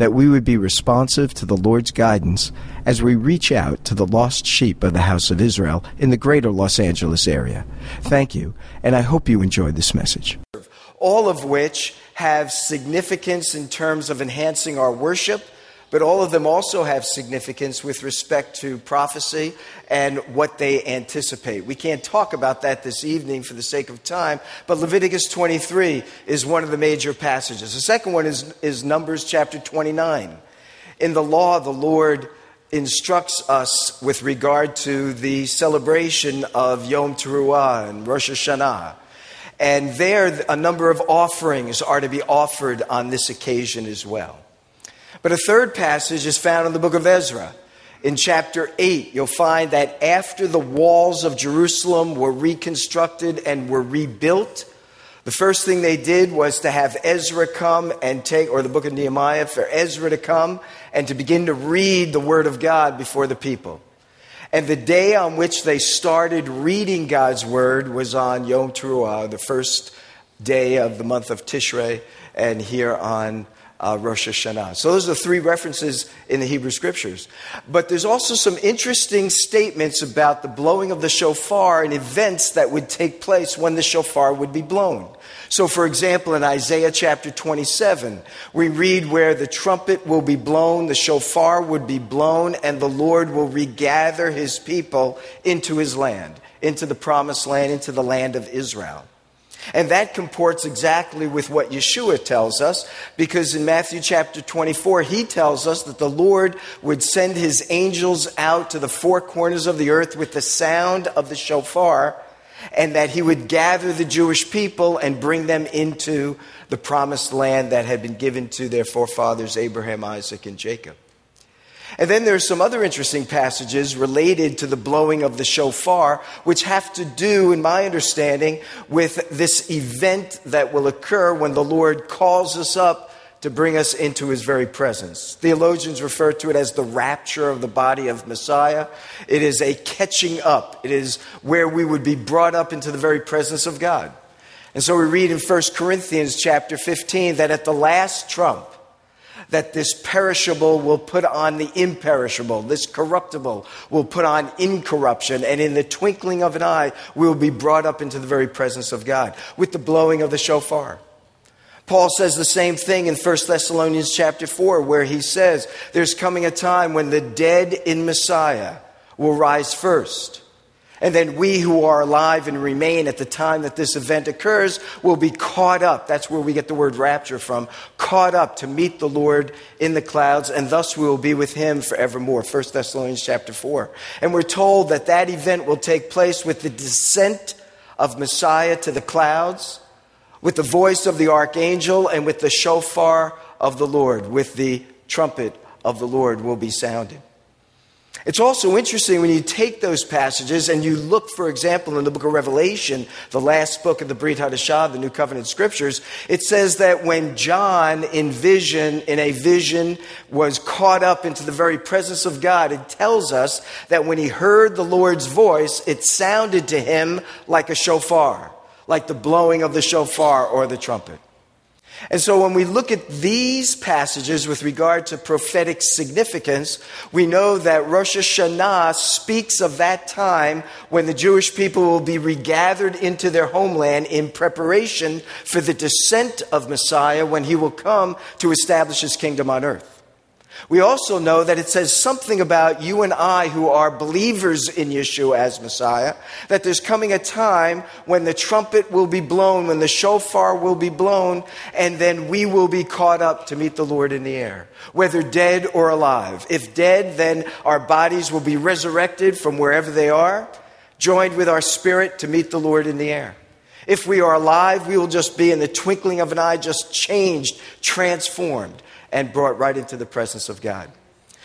that we would be responsive to the Lord's guidance as we reach out to the lost sheep of the house of Israel in the greater Los Angeles area. Thank you, and I hope you enjoyed this message. All of which have significance in terms of enhancing our worship but all of them also have significance with respect to prophecy and what they anticipate. We can't talk about that this evening for the sake of time, but Leviticus 23 is one of the major passages. The second one is, is Numbers chapter 29. In the law, the Lord instructs us with regard to the celebration of Yom Teruah and Rosh Hashanah. And there, a number of offerings are to be offered on this occasion as well. But a third passage is found in the book of Ezra. In chapter 8, you'll find that after the walls of Jerusalem were reconstructed and were rebuilt, the first thing they did was to have Ezra come and take, or the book of Nehemiah, for Ezra to come and to begin to read the Word of God before the people. And the day on which they started reading God's Word was on Yom Teruah, the first day of the month of Tishrei, and here on uh, Rosh Hashanah. So those are the three references in the Hebrew Scriptures. But there's also some interesting statements about the blowing of the shofar and events that would take place when the shofar would be blown. So, for example, in Isaiah chapter 27, we read where the trumpet will be blown, the shofar would be blown, and the Lord will regather his people into his land, into the promised land, into the land of Israel. And that comports exactly with what Yeshua tells us, because in Matthew chapter 24, he tells us that the Lord would send his angels out to the four corners of the earth with the sound of the shofar, and that he would gather the Jewish people and bring them into the promised land that had been given to their forefathers, Abraham, Isaac, and Jacob. And then there's some other interesting passages related to the blowing of the shofar, which have to do, in my understanding, with this event that will occur when the Lord calls us up to bring us into his very presence. Theologians refer to it as the rapture of the body of Messiah. It is a catching up, it is where we would be brought up into the very presence of God. And so we read in 1 Corinthians chapter 15 that at the last trump, that this perishable will put on the imperishable, this corruptible will put on incorruption, and in the twinkling of an eye, we will be brought up into the very presence of God with the blowing of the shofar. Paul says the same thing in 1 Thessalonians chapter 4, where he says, There's coming a time when the dead in Messiah will rise first. And then we who are alive and remain at the time that this event occurs will be caught up. That's where we get the word rapture from. Caught up to meet the Lord in the clouds, and thus we will be with him forevermore. 1 Thessalonians chapter 4. And we're told that that event will take place with the descent of Messiah to the clouds, with the voice of the archangel, and with the shofar of the Lord, with the trumpet of the Lord will be sounded. It's also interesting when you take those passages and you look, for example, in the book of Revelation, the last book of the Brit Hadashah, the New Covenant Scriptures, it says that when John in vision, in a vision, was caught up into the very presence of God, it tells us that when he heard the Lord's voice, it sounded to him like a shofar, like the blowing of the shofar or the trumpet. And so when we look at these passages with regard to prophetic significance, we know that Rosh Hashanah speaks of that time when the Jewish people will be regathered into their homeland in preparation for the descent of Messiah when he will come to establish his kingdom on earth. We also know that it says something about you and I who are believers in Yeshua as Messiah, that there's coming a time when the trumpet will be blown, when the shofar will be blown, and then we will be caught up to meet the Lord in the air, whether dead or alive. If dead, then our bodies will be resurrected from wherever they are, joined with our spirit to meet the Lord in the air. If we are alive, we will just be in the twinkling of an eye, just changed, transformed and brought right into the presence of God.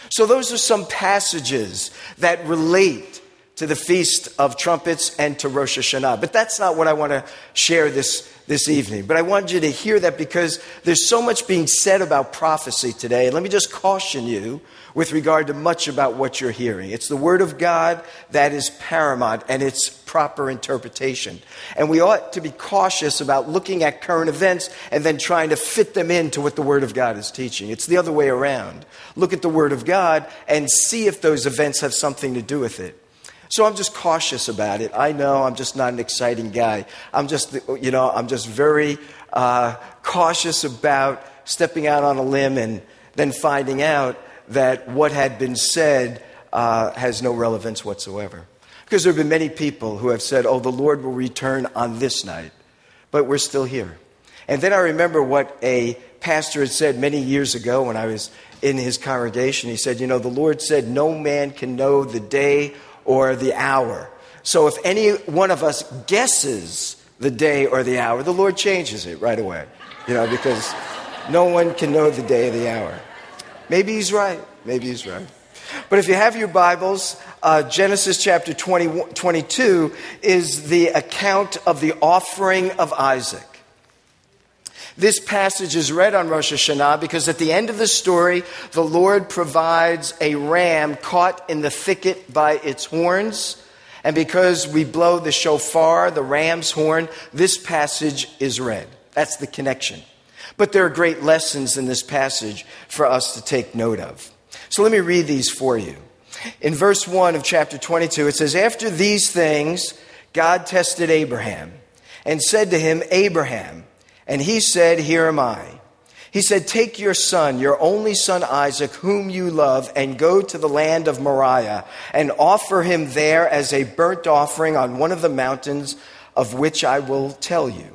So, those are some passages that relate to the Feast of Trumpets and to Rosh Hashanah. But that's not what I want to share this, this evening. But I want you to hear that because there's so much being said about prophecy today. And let me just caution you with regard to much about what you're hearing. It's the Word of God that is paramount and its proper interpretation. And we ought to be cautious about looking at current events and then trying to fit them into what the Word of God is teaching. It's the other way around. Look at the Word of God and see if those events have something to do with it. So I'm just cautious about it. I know I'm just not an exciting guy. I'm just, you know, I'm just very uh, cautious about stepping out on a limb and then finding out that what had been said uh, has no relevance whatsoever. Because there have been many people who have said, oh, the Lord will return on this night, but we're still here. And then I remember what a pastor had said many years ago when I was in his congregation. He said, You know, the Lord said, No man can know the day or the hour. So if any one of us guesses the day or the hour, the Lord changes it right away. You know, because no one can know the day or the hour. Maybe he's right. Maybe he's right. But if you have your Bibles, uh, Genesis chapter 20, 22 is the account of the offering of Isaac. This passage is read on Rosh Hashanah because at the end of the story, the Lord provides a ram caught in the thicket by its horns. And because we blow the shofar, the ram's horn, this passage is read. That's the connection. But there are great lessons in this passage for us to take note of. So let me read these for you. In verse 1 of chapter 22, it says, After these things, God tested Abraham and said to him, Abraham, and he said, Here am I. He said, Take your son, your only son Isaac, whom you love, and go to the land of Moriah, and offer him there as a burnt offering on one of the mountains of which I will tell you.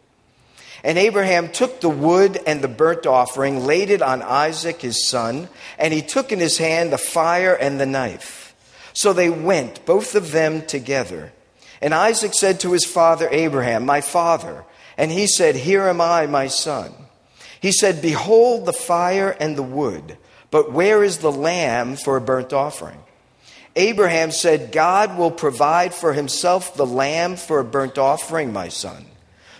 And Abraham took the wood and the burnt offering, laid it on Isaac his son, and he took in his hand the fire and the knife. So they went, both of them together. And Isaac said to his father Abraham, My father. And he said, Here am I, my son. He said, Behold the fire and the wood, but where is the lamb for a burnt offering? Abraham said, God will provide for himself the lamb for a burnt offering, my son.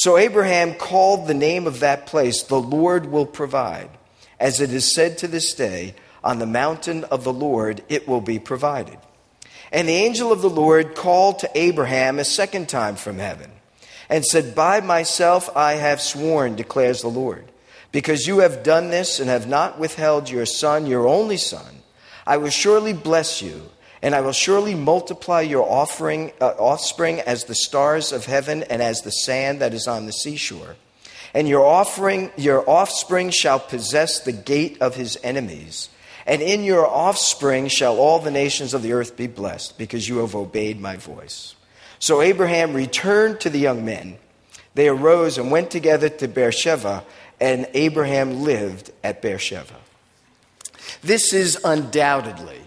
So Abraham called the name of that place, The Lord will provide. As it is said to this day, On the mountain of the Lord it will be provided. And the angel of the Lord called to Abraham a second time from heaven and said, By myself I have sworn, declares the Lord, because you have done this and have not withheld your son, your only son. I will surely bless you And I will surely multiply your offering, uh, offspring as the stars of heaven and as the sand that is on the seashore. And your offering, your offspring shall possess the gate of his enemies. And in your offspring shall all the nations of the earth be blessed, because you have obeyed my voice. So Abraham returned to the young men. They arose and went together to Beersheba, and Abraham lived at Beersheba. This is undoubtedly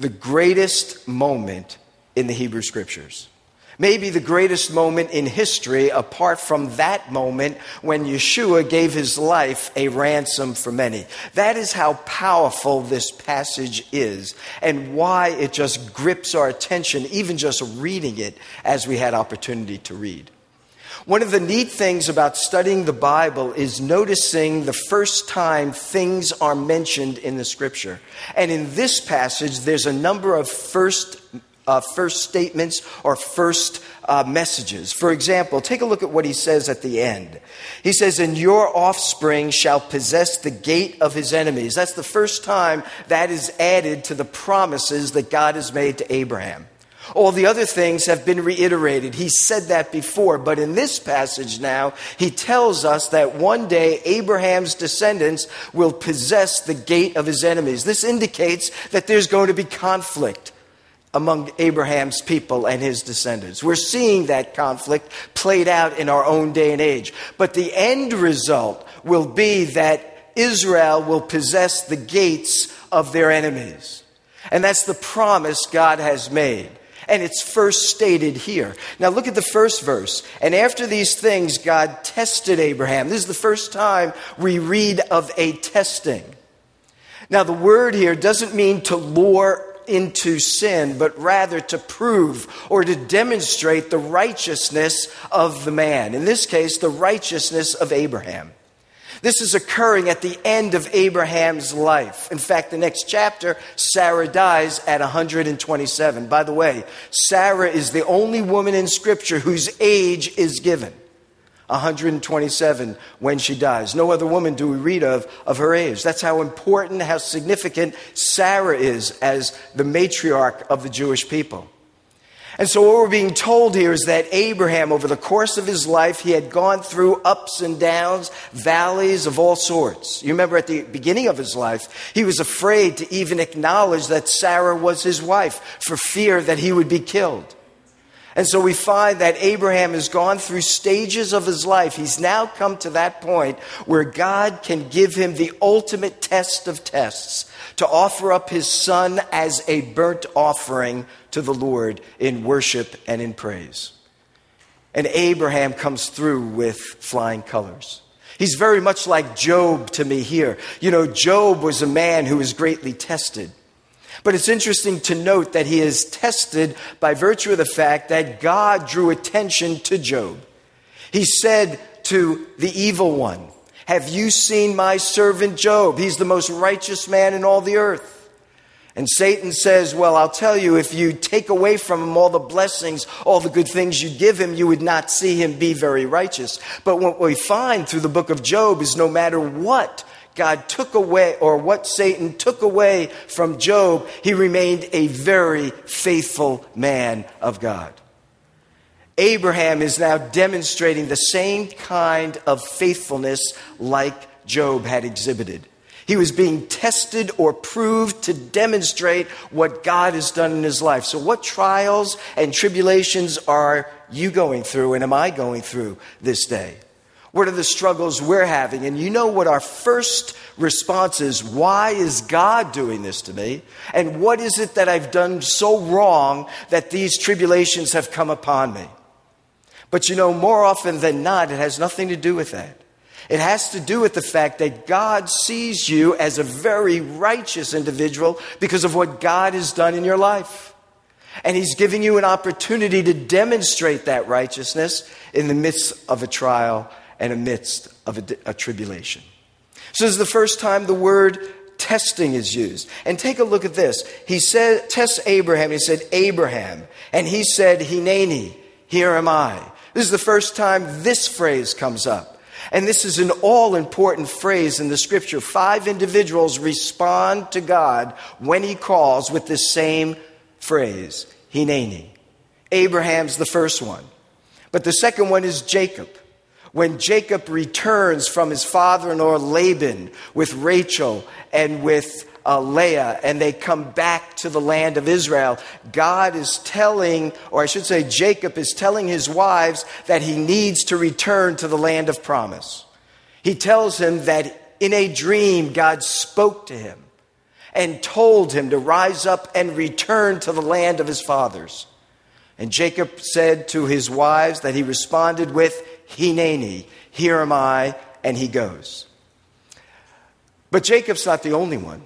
the greatest moment in the Hebrew Scriptures. Maybe the greatest moment in history, apart from that moment when Yeshua gave his life a ransom for many. That is how powerful this passage is and why it just grips our attention, even just reading it as we had opportunity to read. One of the neat things about studying the Bible is noticing the first time things are mentioned in the scripture. And in this passage, there's a number of first uh, first statements or first uh, messages. For example, take a look at what he says at the end. He says, And your offspring shall possess the gate of his enemies. That's the first time that is added to the promises that God has made to Abraham. All the other things have been reiterated. He said that before, but in this passage now, he tells us that one day Abraham's descendants will possess the gate of his enemies. This indicates that there's going to be conflict among Abraham's people and his descendants. We're seeing that conflict played out in our own day and age. But the end result will be that Israel will possess the gates of their enemies. And that's the promise God has made. And it's first stated here. Now look at the first verse. And after these things, God tested Abraham. This is the first time we read of a testing. Now, the word here doesn't mean to lure into sin, but rather to prove or to demonstrate the righteousness of the man. In this case, the righteousness of Abraham. This is occurring at the end of Abraham's life. In fact, the next chapter, Sarah dies at 127. By the way, Sarah is the only woman in Scripture whose age is given. 127 when she dies. No other woman do we read of of her age. That's how important, how significant Sarah is as the matriarch of the Jewish people. And so, what we're being told here is that Abraham, over the course of his life, he had gone through ups and downs, valleys of all sorts. You remember at the beginning of his life, he was afraid to even acknowledge that Sarah was his wife for fear that he would be killed. And so we find that Abraham has gone through stages of his life. He's now come to that point where God can give him the ultimate test of tests to offer up his son as a burnt offering to the Lord in worship and in praise. And Abraham comes through with flying colors. He's very much like Job to me here. You know, Job was a man who was greatly tested. But it's interesting to note that he is tested by virtue of the fact that God drew attention to Job. He said to the evil one, Have you seen my servant Job? He's the most righteous man in all the earth. And Satan says, Well, I'll tell you, if you take away from him all the blessings, all the good things you give him, you would not see him be very righteous. But what we find through the book of Job is no matter what God took away, or what Satan took away from Job, he remained a very faithful man of God. Abraham is now demonstrating the same kind of faithfulness like Job had exhibited. He was being tested or proved to demonstrate what God has done in his life. So, what trials and tribulations are you going through, and am I going through this day? What are the struggles we're having? And you know what our first response is why is God doing this to me? And what is it that I've done so wrong that these tribulations have come upon me? But you know, more often than not, it has nothing to do with that. It has to do with the fact that God sees you as a very righteous individual because of what God has done in your life. And He's giving you an opportunity to demonstrate that righteousness in the midst of a trial and amidst of a, a tribulation. So this is the first time the word testing is used. And take a look at this. He said, tests Abraham. He said, Abraham. And he said, Hineni, here am I. This is the first time this phrase comes up. And this is an all important phrase in the scripture. Five individuals respond to God when he calls with the same phrase, Hineni. Abraham's the first one. But the second one is Jacob. When Jacob returns from his father in law Laban with Rachel and with uh, Leah, and they come back to the land of Israel, God is telling, or I should say, Jacob is telling his wives that he needs to return to the land of promise. He tells him that in a dream, God spoke to him and told him to rise up and return to the land of his fathers. And Jacob said to his wives that he responded with, Hineni, here am I, and he goes. But Jacob's not the only one.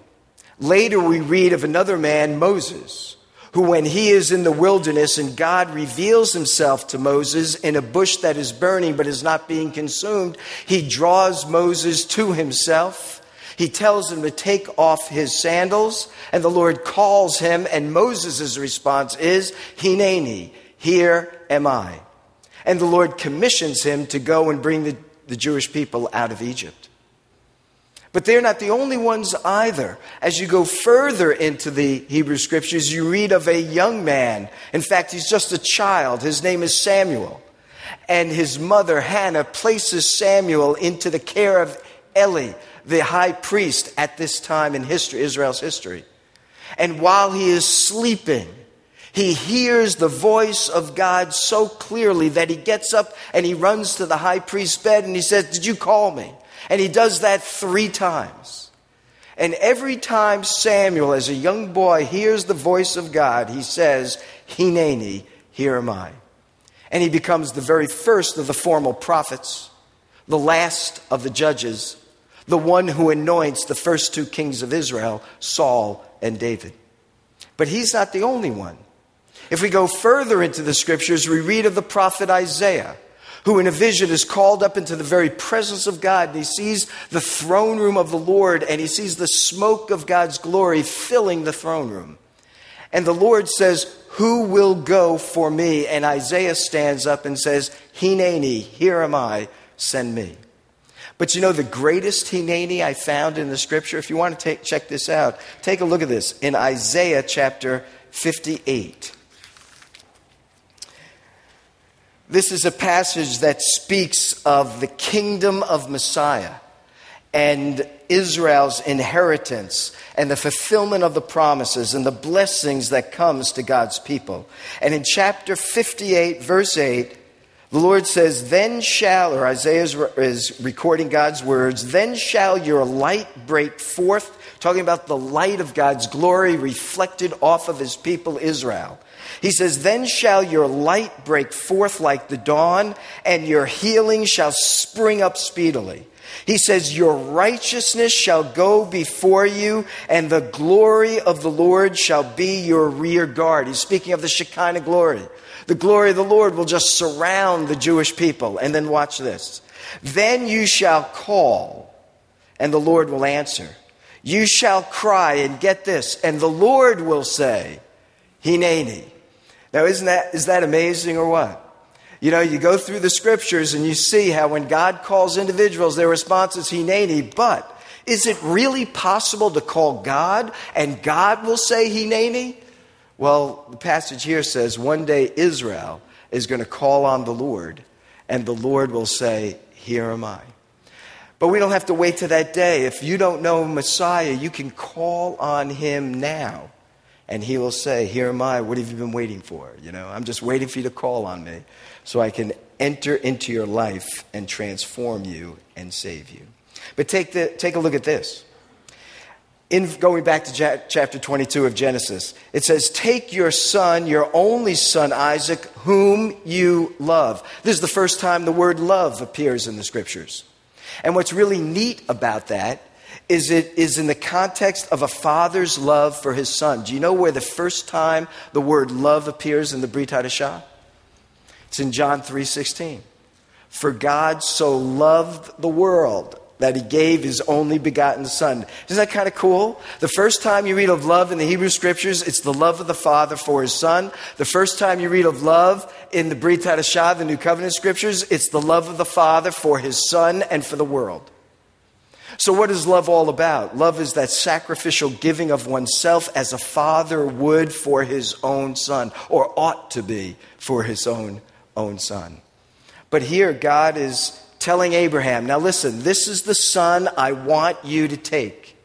Later, we read of another man, Moses, who, when he is in the wilderness and God reveals himself to Moses in a bush that is burning but is not being consumed, he draws Moses to himself. He tells him to take off his sandals, and the Lord calls him, and Moses' response is, Hineni, here am I. And the Lord commissions him to go and bring the, the Jewish people out of Egypt. But they're not the only ones either. As you go further into the Hebrew scriptures, you read of a young man. In fact, he's just a child. His name is Samuel. And his mother, Hannah, places Samuel into the care of Eli, the high priest at this time in history, Israel's history. And while he is sleeping, he hears the voice of God so clearly that he gets up and he runs to the high priest's bed and he says, Did you call me? And he does that three times. And every time Samuel, as a young boy, hears the voice of God, he says, Hineni, here am I. And he becomes the very first of the formal prophets, the last of the judges, the one who anoints the first two kings of Israel, Saul and David. But he's not the only one. If we go further into the scriptures, we read of the prophet Isaiah who in a vision is called up into the very presence of God. And he sees the throne room of the Lord and he sees the smoke of God's glory filling the throne room. And the Lord says, Who will go for me? And Isaiah stands up and says, Hineni, here am I, send me. But you know, the greatest Hineni I found in the scripture, if you want to take, check this out, take a look at this in Isaiah chapter 58. This is a passage that speaks of the kingdom of Messiah and Israel's inheritance and the fulfillment of the promises and the blessings that comes to God's people. And in chapter 58 verse 8 the Lord says, Then shall, or Isaiah is recording God's words, then shall your light break forth, talking about the light of God's glory reflected off of his people Israel. He says, Then shall your light break forth like the dawn, and your healing shall spring up speedily. He says, Your righteousness shall go before you, and the glory of the Lord shall be your rear guard. He's speaking of the Shekinah glory. The glory of the Lord will just surround the Jewish people. And then watch this. Then you shall call, and the Lord will answer. You shall cry, and get this, and the Lord will say, Hineni. Now, isn't that, is that amazing or what? You know, you go through the scriptures and you see how when God calls individuals, their response is Hineni, but is it really possible to call God and God will say Hineni? Well, the passage here says one day Israel is going to call on the Lord and the Lord will say, Here am I. But we don't have to wait to that day. If you don't know Messiah, you can call on him now and he will say, Here am I, what have you been waiting for? You know, I'm just waiting for you to call on me so I can enter into your life and transform you and save you. But take, the, take a look at this. In going back to chapter 22 of Genesis, it says, Take your son, your only son Isaac, whom you love. This is the first time the word love appears in the scriptures. And what's really neat about that is it is in the context of a father's love for his son. Do you know where the first time the word love appears in the Brit Hadashah? It's in John 3:16. For God so loved the world that he gave his only begotten son. Isn't that kind of cool? The first time you read of love in the Hebrew scriptures, it's the love of the father for his son. The first time you read of love in the Brit Hadashah, the New Covenant scriptures, it's the love of the father for his son and for the world. So, what is love all about? Love is that sacrificial giving of oneself as a father would for his own son, or ought to be for his own, own son. But here, God is telling Abraham, now listen, this is the son I want you to take.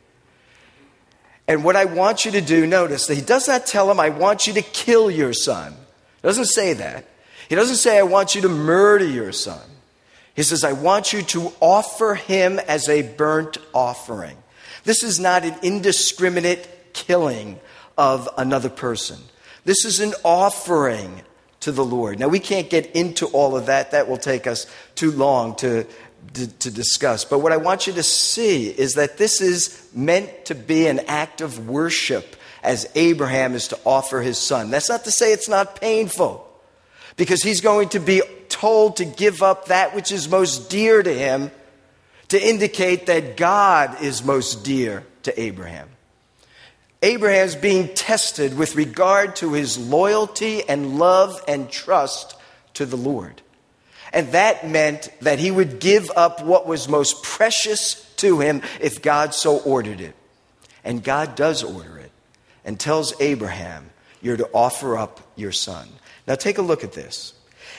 And what I want you to do, notice that he does not tell him, I want you to kill your son. He doesn't say that. He doesn't say, I want you to murder your son. He says, I want you to offer him as a burnt offering. This is not an indiscriminate killing of another person. This is an offering to the Lord. Now, we can't get into all of that. That will take us too long to, to, to, discuss. But what I want you to see is that this is meant to be an act of worship as Abraham is to offer his son. That's not to say it's not painful because he's going to be told to give up that which is most dear to him to indicate that God is most dear to Abraham. Abraham's being tested with regard to his loyalty and love and trust to the Lord. And that meant that he would give up what was most precious to him if God so ordered it. And God does order it and tells Abraham, You're to offer up your son. Now, take a look at this.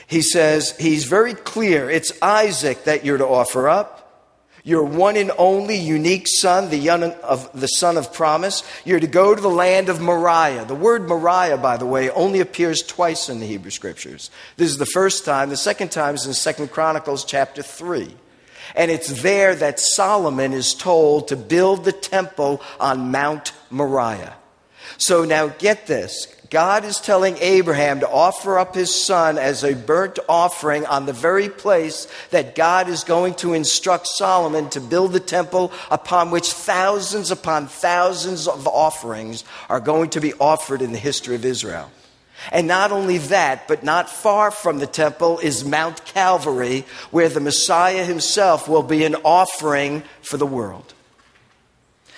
He says, He's very clear. It's Isaac that you're to offer up. Your one and only unique son, the, of, the son of promise. You're to go to the land of Moriah. The word Moriah, by the way, only appears twice in the Hebrew scriptures. This is the first time. The second time is in Second Chronicles chapter 3. And it's there that Solomon is told to build the temple on Mount Moriah. So now get this. God is telling Abraham to offer up his son as a burnt offering on the very place that God is going to instruct Solomon to build the temple upon which thousands upon thousands of offerings are going to be offered in the history of Israel. And not only that, but not far from the temple is Mount Calvary, where the Messiah himself will be an offering for the world.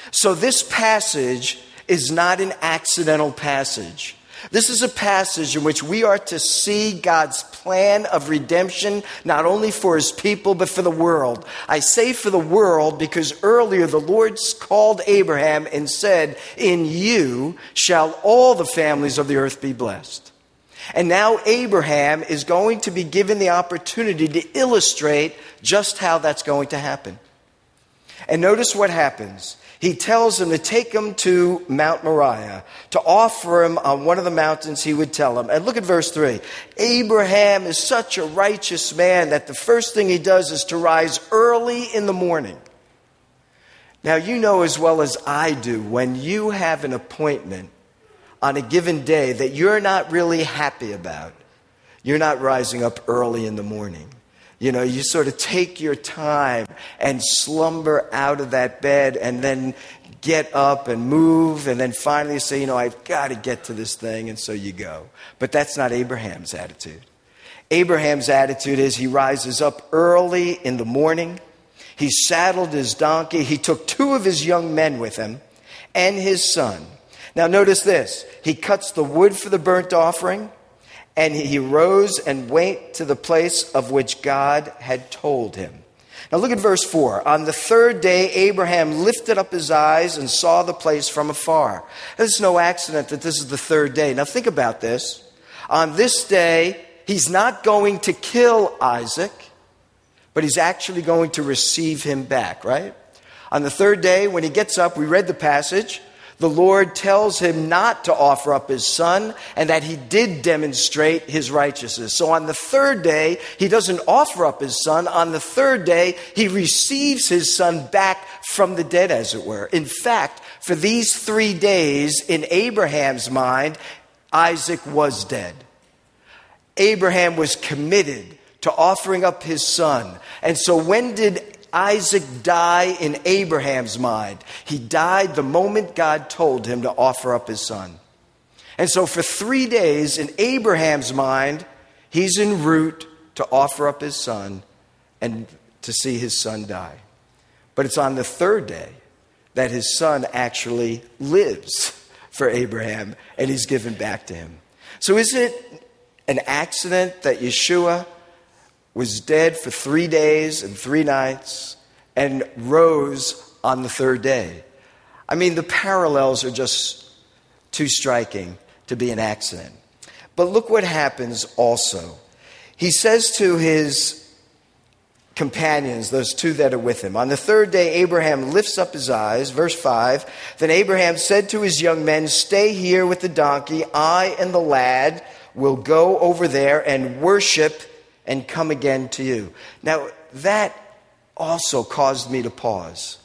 So this passage is not an accidental passage. This is a passage in which we are to see God's plan of redemption, not only for his people, but for the world. I say for the world because earlier the Lord called Abraham and said, In you shall all the families of the earth be blessed. And now Abraham is going to be given the opportunity to illustrate just how that's going to happen. And notice what happens he tells him to take him to Mount Moriah, to offer him on one of the mountains he would tell him. And look at verse 3. Abraham is such a righteous man that the first thing he does is to rise early in the morning. Now, you know as well as I do, when you have an appointment on a given day that you're not really happy about, you're not rising up early in the morning. You know, you sort of take your time and slumber out of that bed and then get up and move and then finally say, you know, I've got to get to this thing, and so you go. But that's not Abraham's attitude. Abraham's attitude is he rises up early in the morning, he saddled his donkey, he took two of his young men with him and his son. Now, notice this he cuts the wood for the burnt offering and he rose and went to the place of which God had told him. Now look at verse 4. On the third day, Abraham lifted up his eyes and saw the place from afar. It's no accident that this is the third day. Now think about this. On this day, he's not going to kill Isaac, but he's actually going to receive him back, right? On the third day, when he gets up, we read the passage the Lord tells him not to offer up his son and that he did demonstrate his righteousness. So on the third day, he doesn't offer up his son. On the third day, he receives his son back from the dead, as it were. In fact, for these three days, in Abraham's mind, Isaac was dead. Abraham was committed to offering up his son. And so when did Isaac die in Abraham's mind. He died the moment God told him to offer up his son. And so, for three days, in Abraham's mind, he's en route to offer up his son and to see his son die. But it's on the third day that his son actually lives for Abraham and he's given back to him. So, is it an accident that Yeshua was dead for three days and three nights, and rose on the third day. I mean, the parallels are just too striking to be an accident. But look what happens also. He says to his companions, those two that are with him, on the third day, Abraham lifts up his eyes. Verse 5 Then Abraham said to his young men, Stay here with the donkey. I and the lad will go over there and worship and come again to you. Now, that also caused me to pause.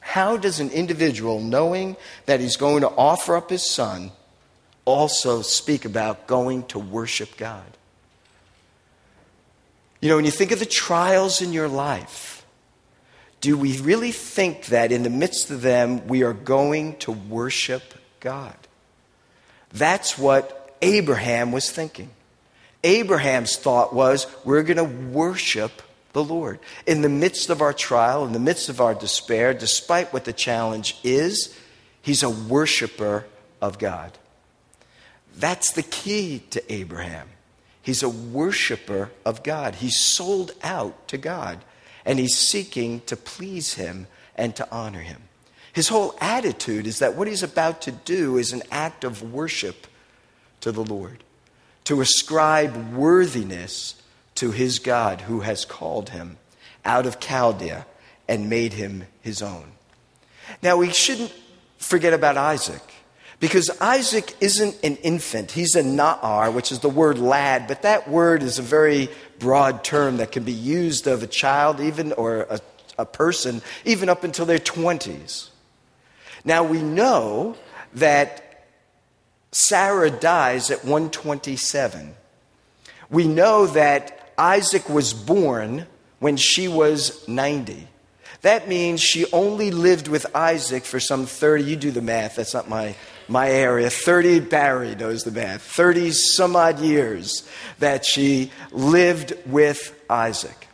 How does an individual, knowing that he's going to offer up his son, also speak about going to worship God? You know, when you think of the trials in your life, do we really think that in the midst of them we are going to worship God? That's what Abraham was thinking. Abraham's thought was, we're going to worship the Lord. In the midst of our trial, in the midst of our despair, despite what the challenge is, he's a worshiper of God. That's the key to Abraham. He's a worshiper of God. He's sold out to God, and he's seeking to please him and to honor him. His whole attitude is that what he's about to do is an act of worship to the Lord, to ascribe worthiness to his God who has called him out of Chaldea and made him his own. Now, we shouldn't forget about Isaac. Because Isaac isn't an infant. He's a na'ar, which is the word lad, but that word is a very broad term that can be used of a child, even or a, a person, even up until their 20s. Now we know that Sarah dies at 127. We know that Isaac was born when she was 90. That means she only lived with Isaac for some 30, you do the math, that's not my my area. 30, Barry knows the math, 30 some odd years that she lived with Isaac.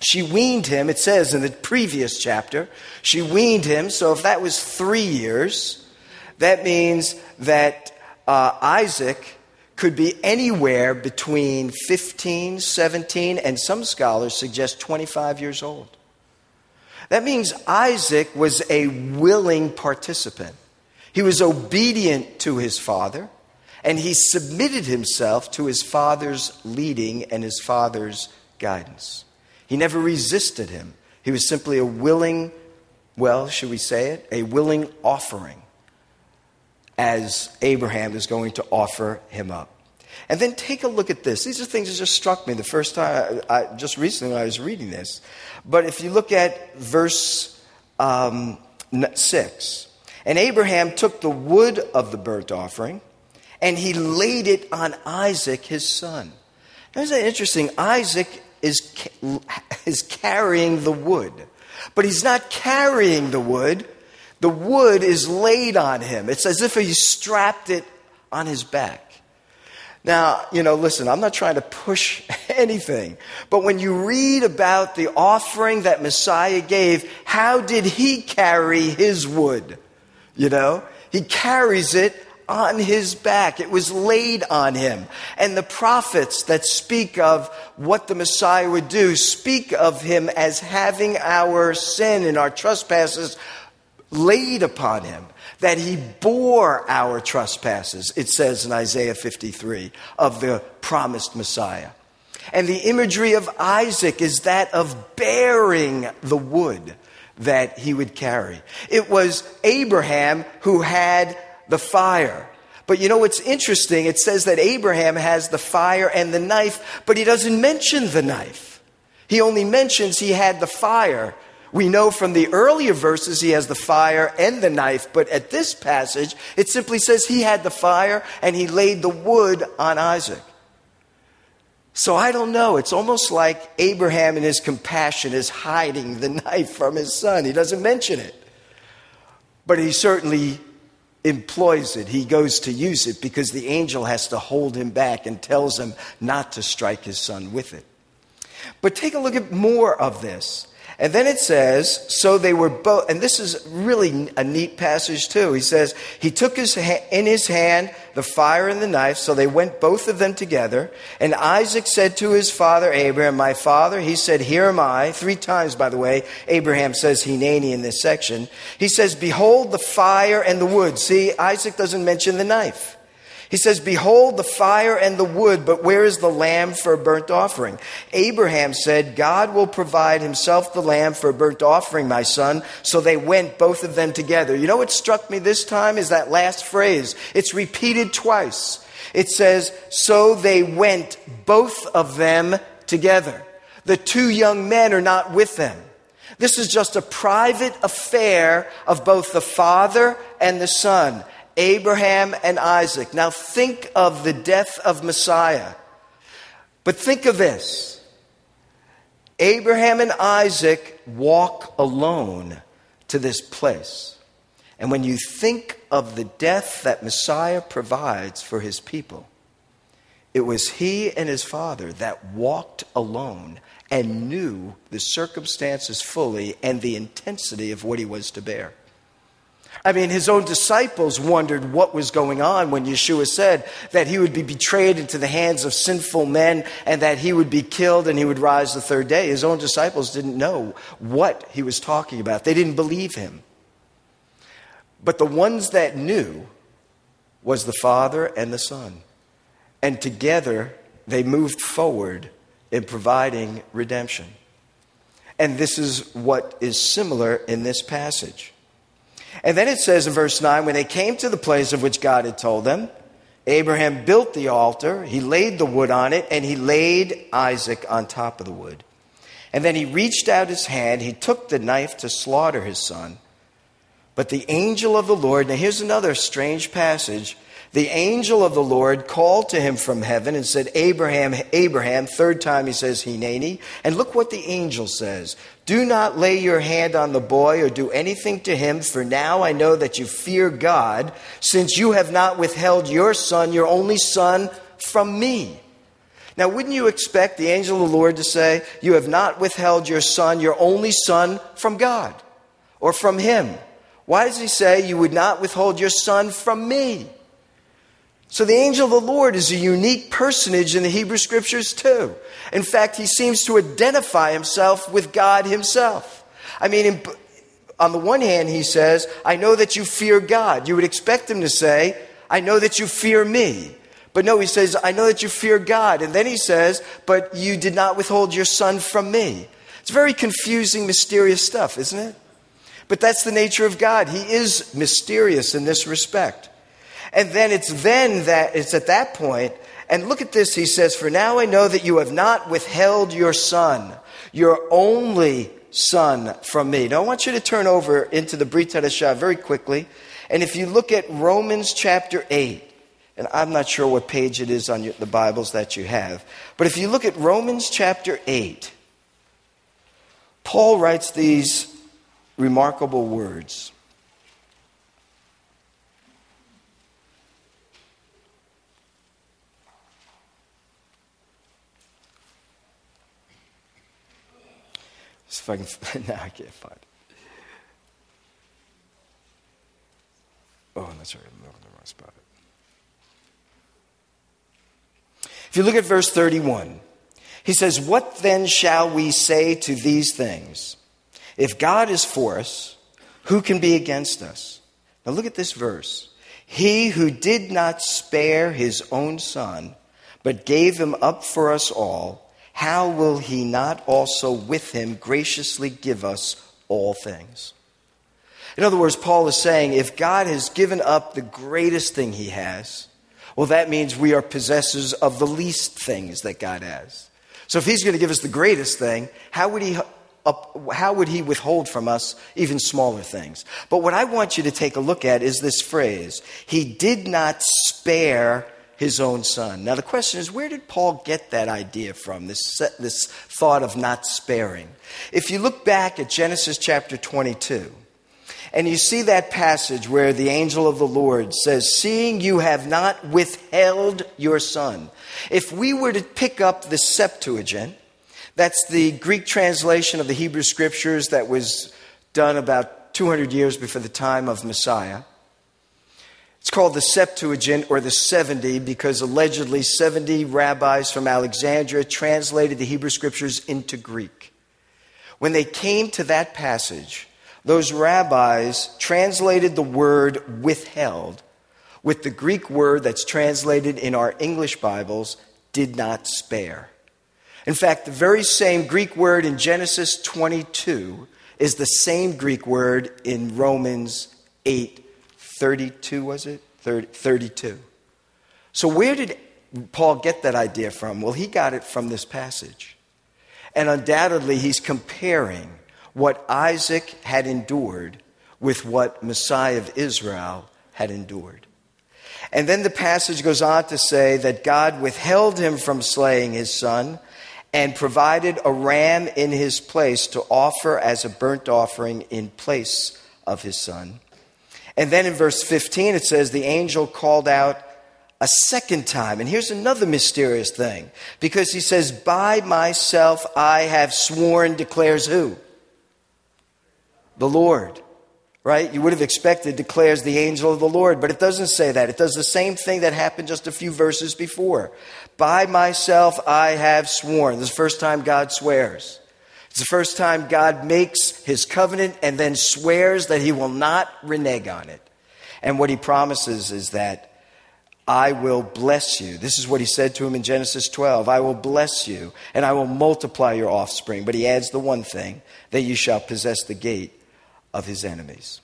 She weaned him, it says in the previous chapter, she weaned him. So if that was three years, that means that uh, Isaac could be anywhere between 15, 17, and some scholars suggest 25 years old. That means Isaac was a willing participant. He was obedient to his father, and he submitted himself to his father's leading and his father's guidance. He never resisted him. He was simply a willing, well, should we say it? A willing offering as Abraham is going to offer him up. And then take a look at this. These are things that just struck me the first time, I, just recently when I was reading this. But if you look at verse um, 6, and Abraham took the wood of the burnt offering and he laid it on Isaac, his son. Now, isn't that interesting? Isaac is, is carrying the wood, but he's not carrying the wood. The wood is laid on him. It's as if he strapped it on his back. Now, you know, listen, I'm not trying to push anything, but when you read about the offering that Messiah gave, how did he carry his wood? You know, he carries it on his back. It was laid on him. And the prophets that speak of what the Messiah would do speak of him as having our sin and our trespasses laid upon him. That he bore our trespasses, it says in Isaiah 53, of the promised Messiah. And the imagery of Isaac is that of bearing the wood that he would carry. It was Abraham who had the fire. But you know what's interesting? It says that Abraham has the fire and the knife, but he doesn't mention the knife. He only mentions he had the fire. We know from the earlier verses he has the fire and the knife, but at this passage it simply says he had the fire and he laid the wood on Isaac. So I don't know. It's almost like Abraham in his compassion is hiding the knife from his son. He doesn't mention it. But he certainly employs it. He goes to use it because the angel has to hold him back and tells him not to strike his son with it. But take a look at more of this. And then it says, so they were both, and this is really a neat passage too. He says, he took his ha- in his hand the fire and the knife, so they went both of them together. And Isaac said to his father Abraham, My father, he said, Here am I. Three times, by the way, Abraham says Hineni in this section. He says, Behold the fire and the wood. See, Isaac doesn't mention the knife. He says, Behold the fire and the wood, but where is the lamb for a burnt offering? Abraham said, God will provide himself the lamb for a burnt offering, my son. So they went, both of them together. You know what struck me this time is that last phrase. It's repeated twice. It says, So they went, both of them together. The two young men are not with them. This is just a private affair of both the father and the son. Abraham and Isaac. Now think of the death of Messiah. But think of this Abraham and Isaac walk alone to this place. And when you think of the death that Messiah provides for his people, it was he and his father that walked alone and knew the circumstances fully and the intensity of what he was to bear. I mean, his own disciples wondered what was going on when Yeshua said that he would be betrayed into the hands of sinful men and that he would be killed and he would rise the third day. His own disciples didn't know what he was talking about, they didn't believe him. But the ones that knew was the Father and the Son. And together they moved forward in providing redemption. And this is what is similar in this passage. And then it says in verse 9 when they came to the place of which God had told them, Abraham built the altar, he laid the wood on it, and he laid Isaac on top of the wood. And then he reached out his hand, he took the knife to slaughter his son. But the angel of the Lord, now here's another strange passage. The angel of the Lord called to him from heaven and said, Abraham, Abraham. Third time he says, Hineni. And look what the angel says. Do not lay your hand on the boy or do anything to him, for now I know that you fear God, since you have not withheld your son, your only son, from me. Now, wouldn't you expect the angel of the Lord to say, You have not withheld your son, your only son, from God or from him? Why does he say, You would not withhold your son from me? So the angel of the Lord is a unique personage in the Hebrew scriptures too. In fact, he seems to identify himself with God himself. I mean, in, on the one hand, he says, I know that you fear God. You would expect him to say, I know that you fear me. But no, he says, I know that you fear God. And then he says, But you did not withhold your son from me. It's very confusing, mysterious stuff, isn't it? But that's the nature of God. He is mysterious in this respect. And then it's then that it's at that point, and look at this, he says, For now I know that you have not withheld your son, your only son from me. Now I want you to turn over into the Brit Hadashah very quickly. And if you look at Romans chapter 8, and I'm not sure what page it is on your, the Bibles that you have, but if you look at Romans chapter 8, Paul writes these remarkable words. If I can. now I can't find it. Oh, that's right. I'm in the wrong spot. If you look at verse 31, he says, What then shall we say to these things? If God is for us, who can be against us? Now look at this verse. He who did not spare his own son, but gave him up for us all how will he not also with him graciously give us all things? In other words, Paul is saying if God has given up the greatest thing he has, well, that means we are possessors of the least things that God has. So if he's going to give us the greatest thing, how would he up, how would he withhold from us even smaller things? But what I want you to take a look at is this phrase He did not spare his own son. Now, the question is where did Paul get that idea from, this, this thought of not sparing? If you look back at Genesis chapter 22, and you see that passage where the angel of the Lord says, Seeing you have not withheld your son. If we were to pick up the Septuagint, That's the Greek translation of the Hebrew scriptures that was done about 200 years before the time of Messiah. It's called the Septuagint or the 70 because allegedly 70 rabbis from Alexandria translated the Hebrew scriptures into Greek. When they came to that passage, those rabbis translated the word withheld with the Greek word that's translated in our English Bibles, did not spare. In fact, the very same Greek word in Genesis 22 is the same Greek word in Romans 8 32, was it? 30, 32. So, where did Paul get that idea from? Well, he got it from this passage. And undoubtedly, he's comparing what Isaac had endured with what Messiah of Israel had endured. And then the passage goes on to say that God withheld him from slaying his son and provided a ram in his place to offer as a burnt offering in place of his son. And then in verse 15, it says, The angel called out a second time. And here's another mysterious thing because he says, By myself I have sworn, declares who? The Lord. Right? You would have expected, declares the angel of the Lord, but it doesn't say that. It does the same thing that happened just a few verses before. By myself I have sworn. This is the first time God swears. It's the first time God makes his covenant and then swears that he will not renege on it. And what he promises is that I will bless you. This is what he said to him in Genesis 12 I will bless you and I will multiply your offspring. But he adds the one thing that you shall possess the gate of his enemies.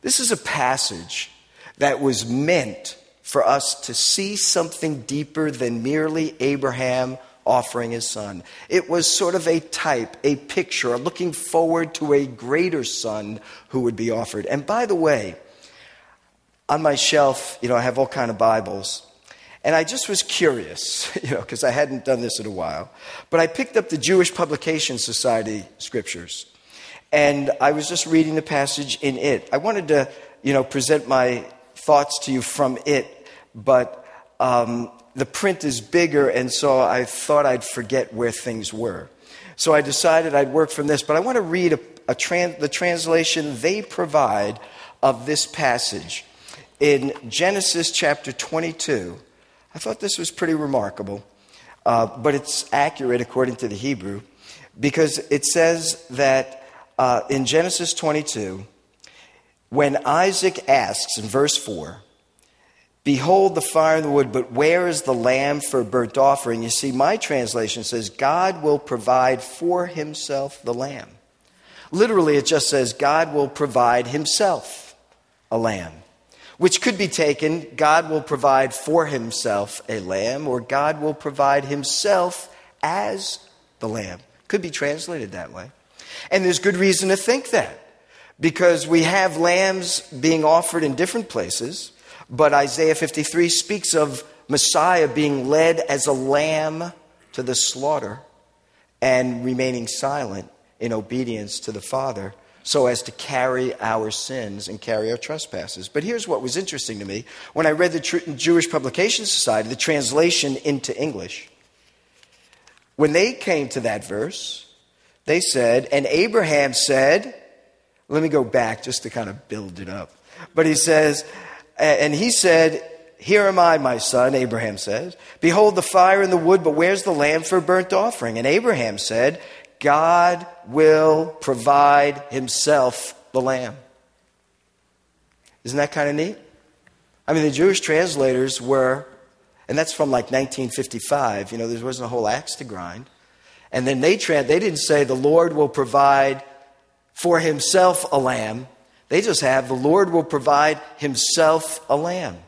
This is a passage that was meant for us to see something deeper than merely Abraham offering his son. It was sort of a type, a picture, looking forward to a greater son who would be offered. And by the way, on my shelf, you know, I have all kind of Bibles. And I just was curious, you know, because I hadn't done this in a while. But I picked up the Jewish Publication Society scriptures. And I was just reading the passage in it. I wanted to, you know, present my thoughts to you from it, but um, the print is bigger, and so I thought I'd forget where things were. So I decided I'd work from this, but I want to read a, a tran- the translation they provide of this passage in Genesis chapter 22. I thought this was pretty remarkable, uh, but it's accurate according to the Hebrew because it says that uh, in Genesis 22, when Isaac asks in verse 4, Behold the fire and the wood, but where is the lamb for burnt offering? You see, my translation says, God will provide for himself the lamb. Literally, it just says, God will provide himself a lamb, which could be taken, God will provide for himself a lamb, or God will provide himself as the lamb. Could be translated that way. And there's good reason to think that, because we have lambs being offered in different places. But Isaiah 53 speaks of Messiah being led as a lamb to the slaughter and remaining silent in obedience to the Father so as to carry our sins and carry our trespasses. But here's what was interesting to me. When I read the Jewish Publication Society, the translation into English, when they came to that verse, they said, And Abraham said, let me go back just to kind of build it up. But he says, and he said, Here am I, my son, Abraham says. Behold the fire and the wood, but where's the lamb for burnt offering? And Abraham said, God will provide himself the lamb. Isn't that kind of neat? I mean, the Jewish translators were, and that's from like 1955, you know, there wasn't a whole axe to grind. And then they, tra- they didn't say the Lord will provide for himself a lamb. They just have the Lord will provide himself a lamb.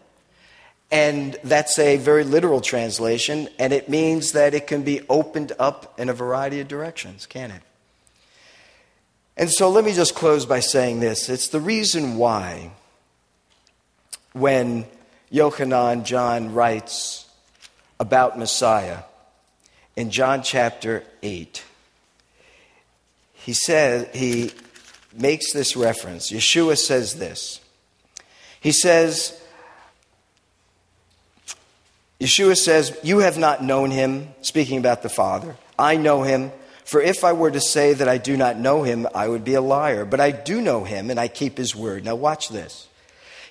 And that's a very literal translation, and it means that it can be opened up in a variety of directions, can it? And so let me just close by saying this. It's the reason why when Yochanan John writes about Messiah in John chapter 8, he says, he makes this reference. Yeshua says this. He says, Yeshua says, You have not known him, speaking about the Father. I know him, For if I were to say that I do not know him, I would be a liar. But I do know him, and I keep his word. Now, watch this.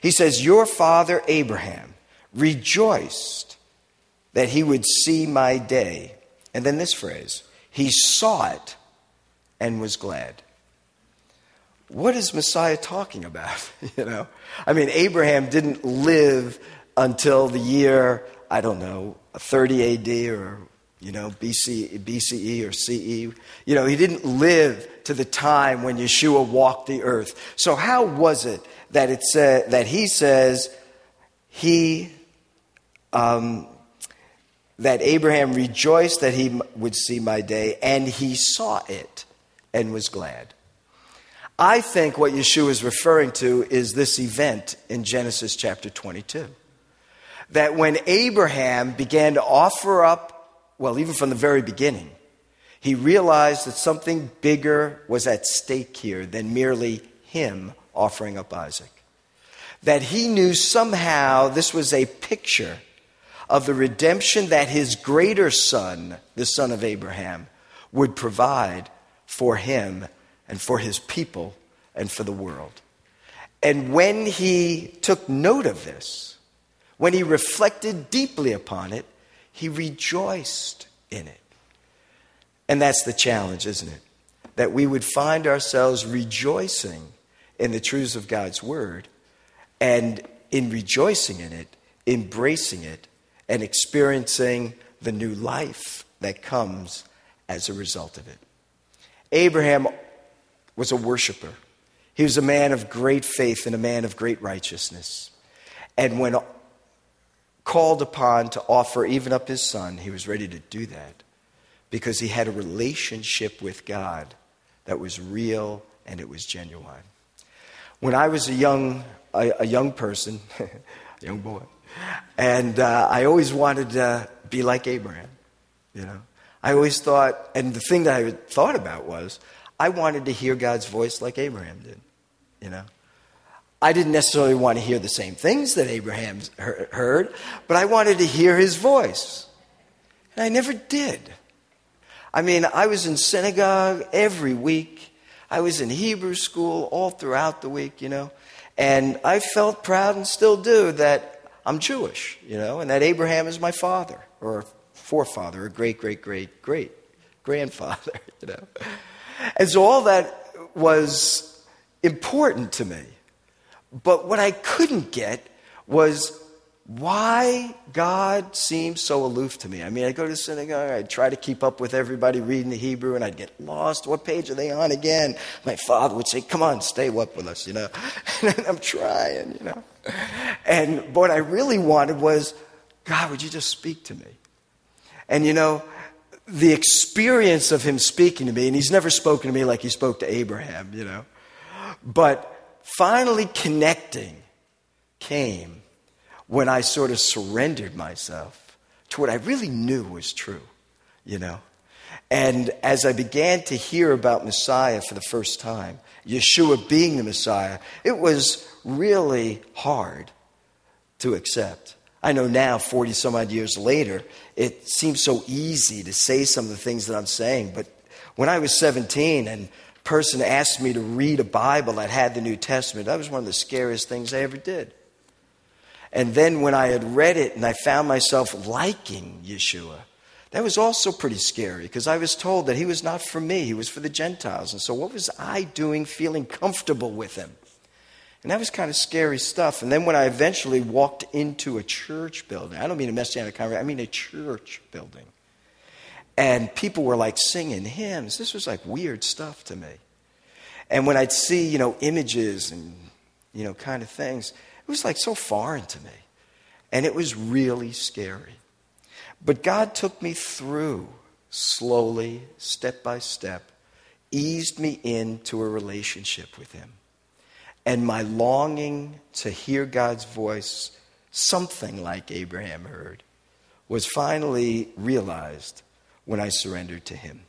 He says, Your father Abraham rejoiced that he would see my day. And then this phrase, he saw it and was glad. What is Messiah talking about? you know, I mean, Abraham didn't live until the year, I don't know, 30 AD or, you know, BC, BCE or CE. You know, he didn't live to the time when Yeshua walked the earth. So, how was it that, it said, that he says he, um, that Abraham rejoiced that he would see my day, and he saw it and was glad? I think what Yeshua is referring to is this event in Genesis chapter 22 that when Abraham began to offer up, well, even from the very beginning, he realized that something bigger was at stake here than merely him offering up Isaac. That he knew somehow this was a picture of the redemption that his greater son, the son of Abraham, would provide for him and for his people and for the world. And when he took note of this, when he reflected deeply upon it, he rejoiced in it. And that's the challenge, isn't it? That we would find ourselves rejoicing in the truths of God's word and in rejoicing in it, embracing it, and experiencing the new life that comes as a result of it. Abraham was a worshiper. He was a man of great faith and a man of great righteousness. And when called upon to offer even up his son, he was ready to do that because he had a relationship with God that was real and it was genuine. When I was a young, a, a young person, a young boy, and uh, I always wanted to be like Abraham, you know. I always thought, and the thing that I thought about was, I wanted to hear God's voice like Abraham did, you know. I didn't necessarily want to hear the same things that Abraham heard, but I wanted to hear his voice. And I never did. I mean, I was in synagogue every week. I was in Hebrew school all throughout the week, you know. And I felt proud and still do that I'm Jewish, you know, and that Abraham is my father or forefather or great, great, great, great grandfather, you know. And so all that was important to me. But what I couldn't get was why God seemed so aloof to me. I mean, I'd go to synagogue, I'd try to keep up with everybody reading the Hebrew, and I'd get lost. What page are they on again? My father would say, Come on, stay up with us, you know. And I'm trying, you know. And what I really wanted was, God, would you just speak to me? And, you know, the experience of him speaking to me, and he's never spoken to me like he spoke to Abraham, you know. But finally connecting came when I sort of surrendered myself to what I really knew was true, you know. And as I began to hear about Messiah for the first time, Yeshua being the Messiah, it was really hard to accept. I know now, 40 some odd years later, it seems so easy to say some of the things that I'm saying. But when I was 17 and a person asked me to read a Bible that had the New Testament, that was one of the scariest things I ever did. And then when I had read it and I found myself liking Yeshua, that was also pretty scary because I was told that he was not for me, he was for the Gentiles. And so, what was I doing feeling comfortable with him? And that was kind of scary stuff. And then when I eventually walked into a church building, I don't mean a messianic congregation, I mean a church building and people were like singing hymns. This was like weird stuff to me. And when I'd see, you know, images and, you know, kind of things, it was like so foreign to me. And it was really scary. But God took me through slowly, step by step, eased me into a relationship with Him. And my longing to hear God's voice, something like Abraham heard, was finally realized when I surrendered to Him.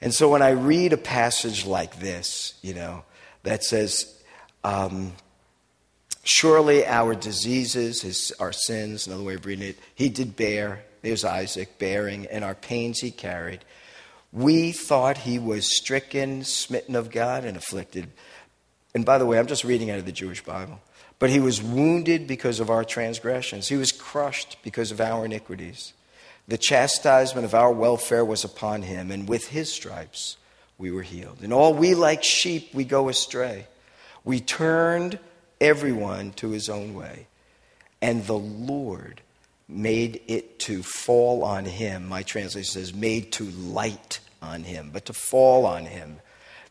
And so when I read a passage like this, you know, that says, um, Surely our diseases, his, our sins, another way of reading it, he did bear. There's Isaac bearing, and our pains he carried. We thought he was stricken, smitten of God, and afflicted. And by the way, I'm just reading out of the Jewish Bible. But he was wounded because of our transgressions, he was crushed because of our iniquities. The chastisement of our welfare was upon him, and with his stripes we were healed. And all we like sheep, we go astray. We turned everyone to his own way. And the Lord made it to fall on him. My translation says, made to light on him, but to fall on him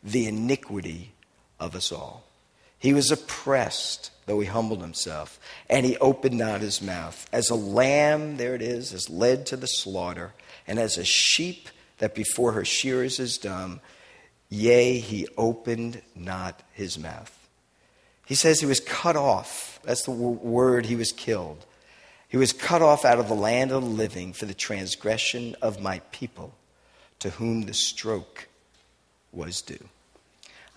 the iniquity of us all. He was oppressed, though he humbled himself, and he opened not his mouth. As a lamb, there it is, is led to the slaughter, and as a sheep that before her shearers is dumb, yea, he opened not his mouth. He says he was cut off. That's the word, he was killed. He was cut off out of the land of the living for the transgression of my people, to whom the stroke was due.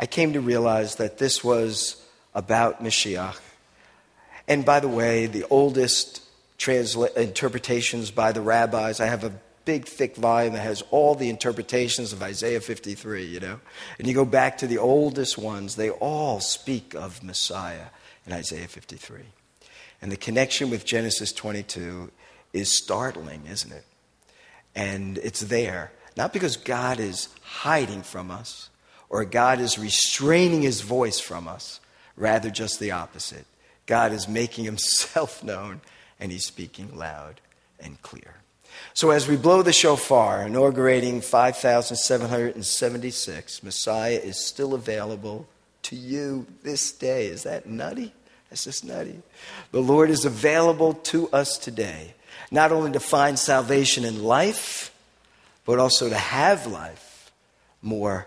I came to realize that this was about Mashiach. And by the way, the oldest transla- interpretations by the rabbis, I have a big, thick volume that has all the interpretations of Isaiah 53, you know. And you go back to the oldest ones, they all speak of Messiah in Isaiah 53. And the connection with Genesis 22 is startling, isn't it? And it's there, not because God is hiding from us or God is restraining his voice from us, rather, just the opposite. God is making himself known and he's speaking loud and clear. So, as we blow the shofar, inaugurating 5,776, Messiah is still available to you this day. Is that nutty? That's just nutty. The Lord is available to us today, not only to find salvation in life, but also to have life more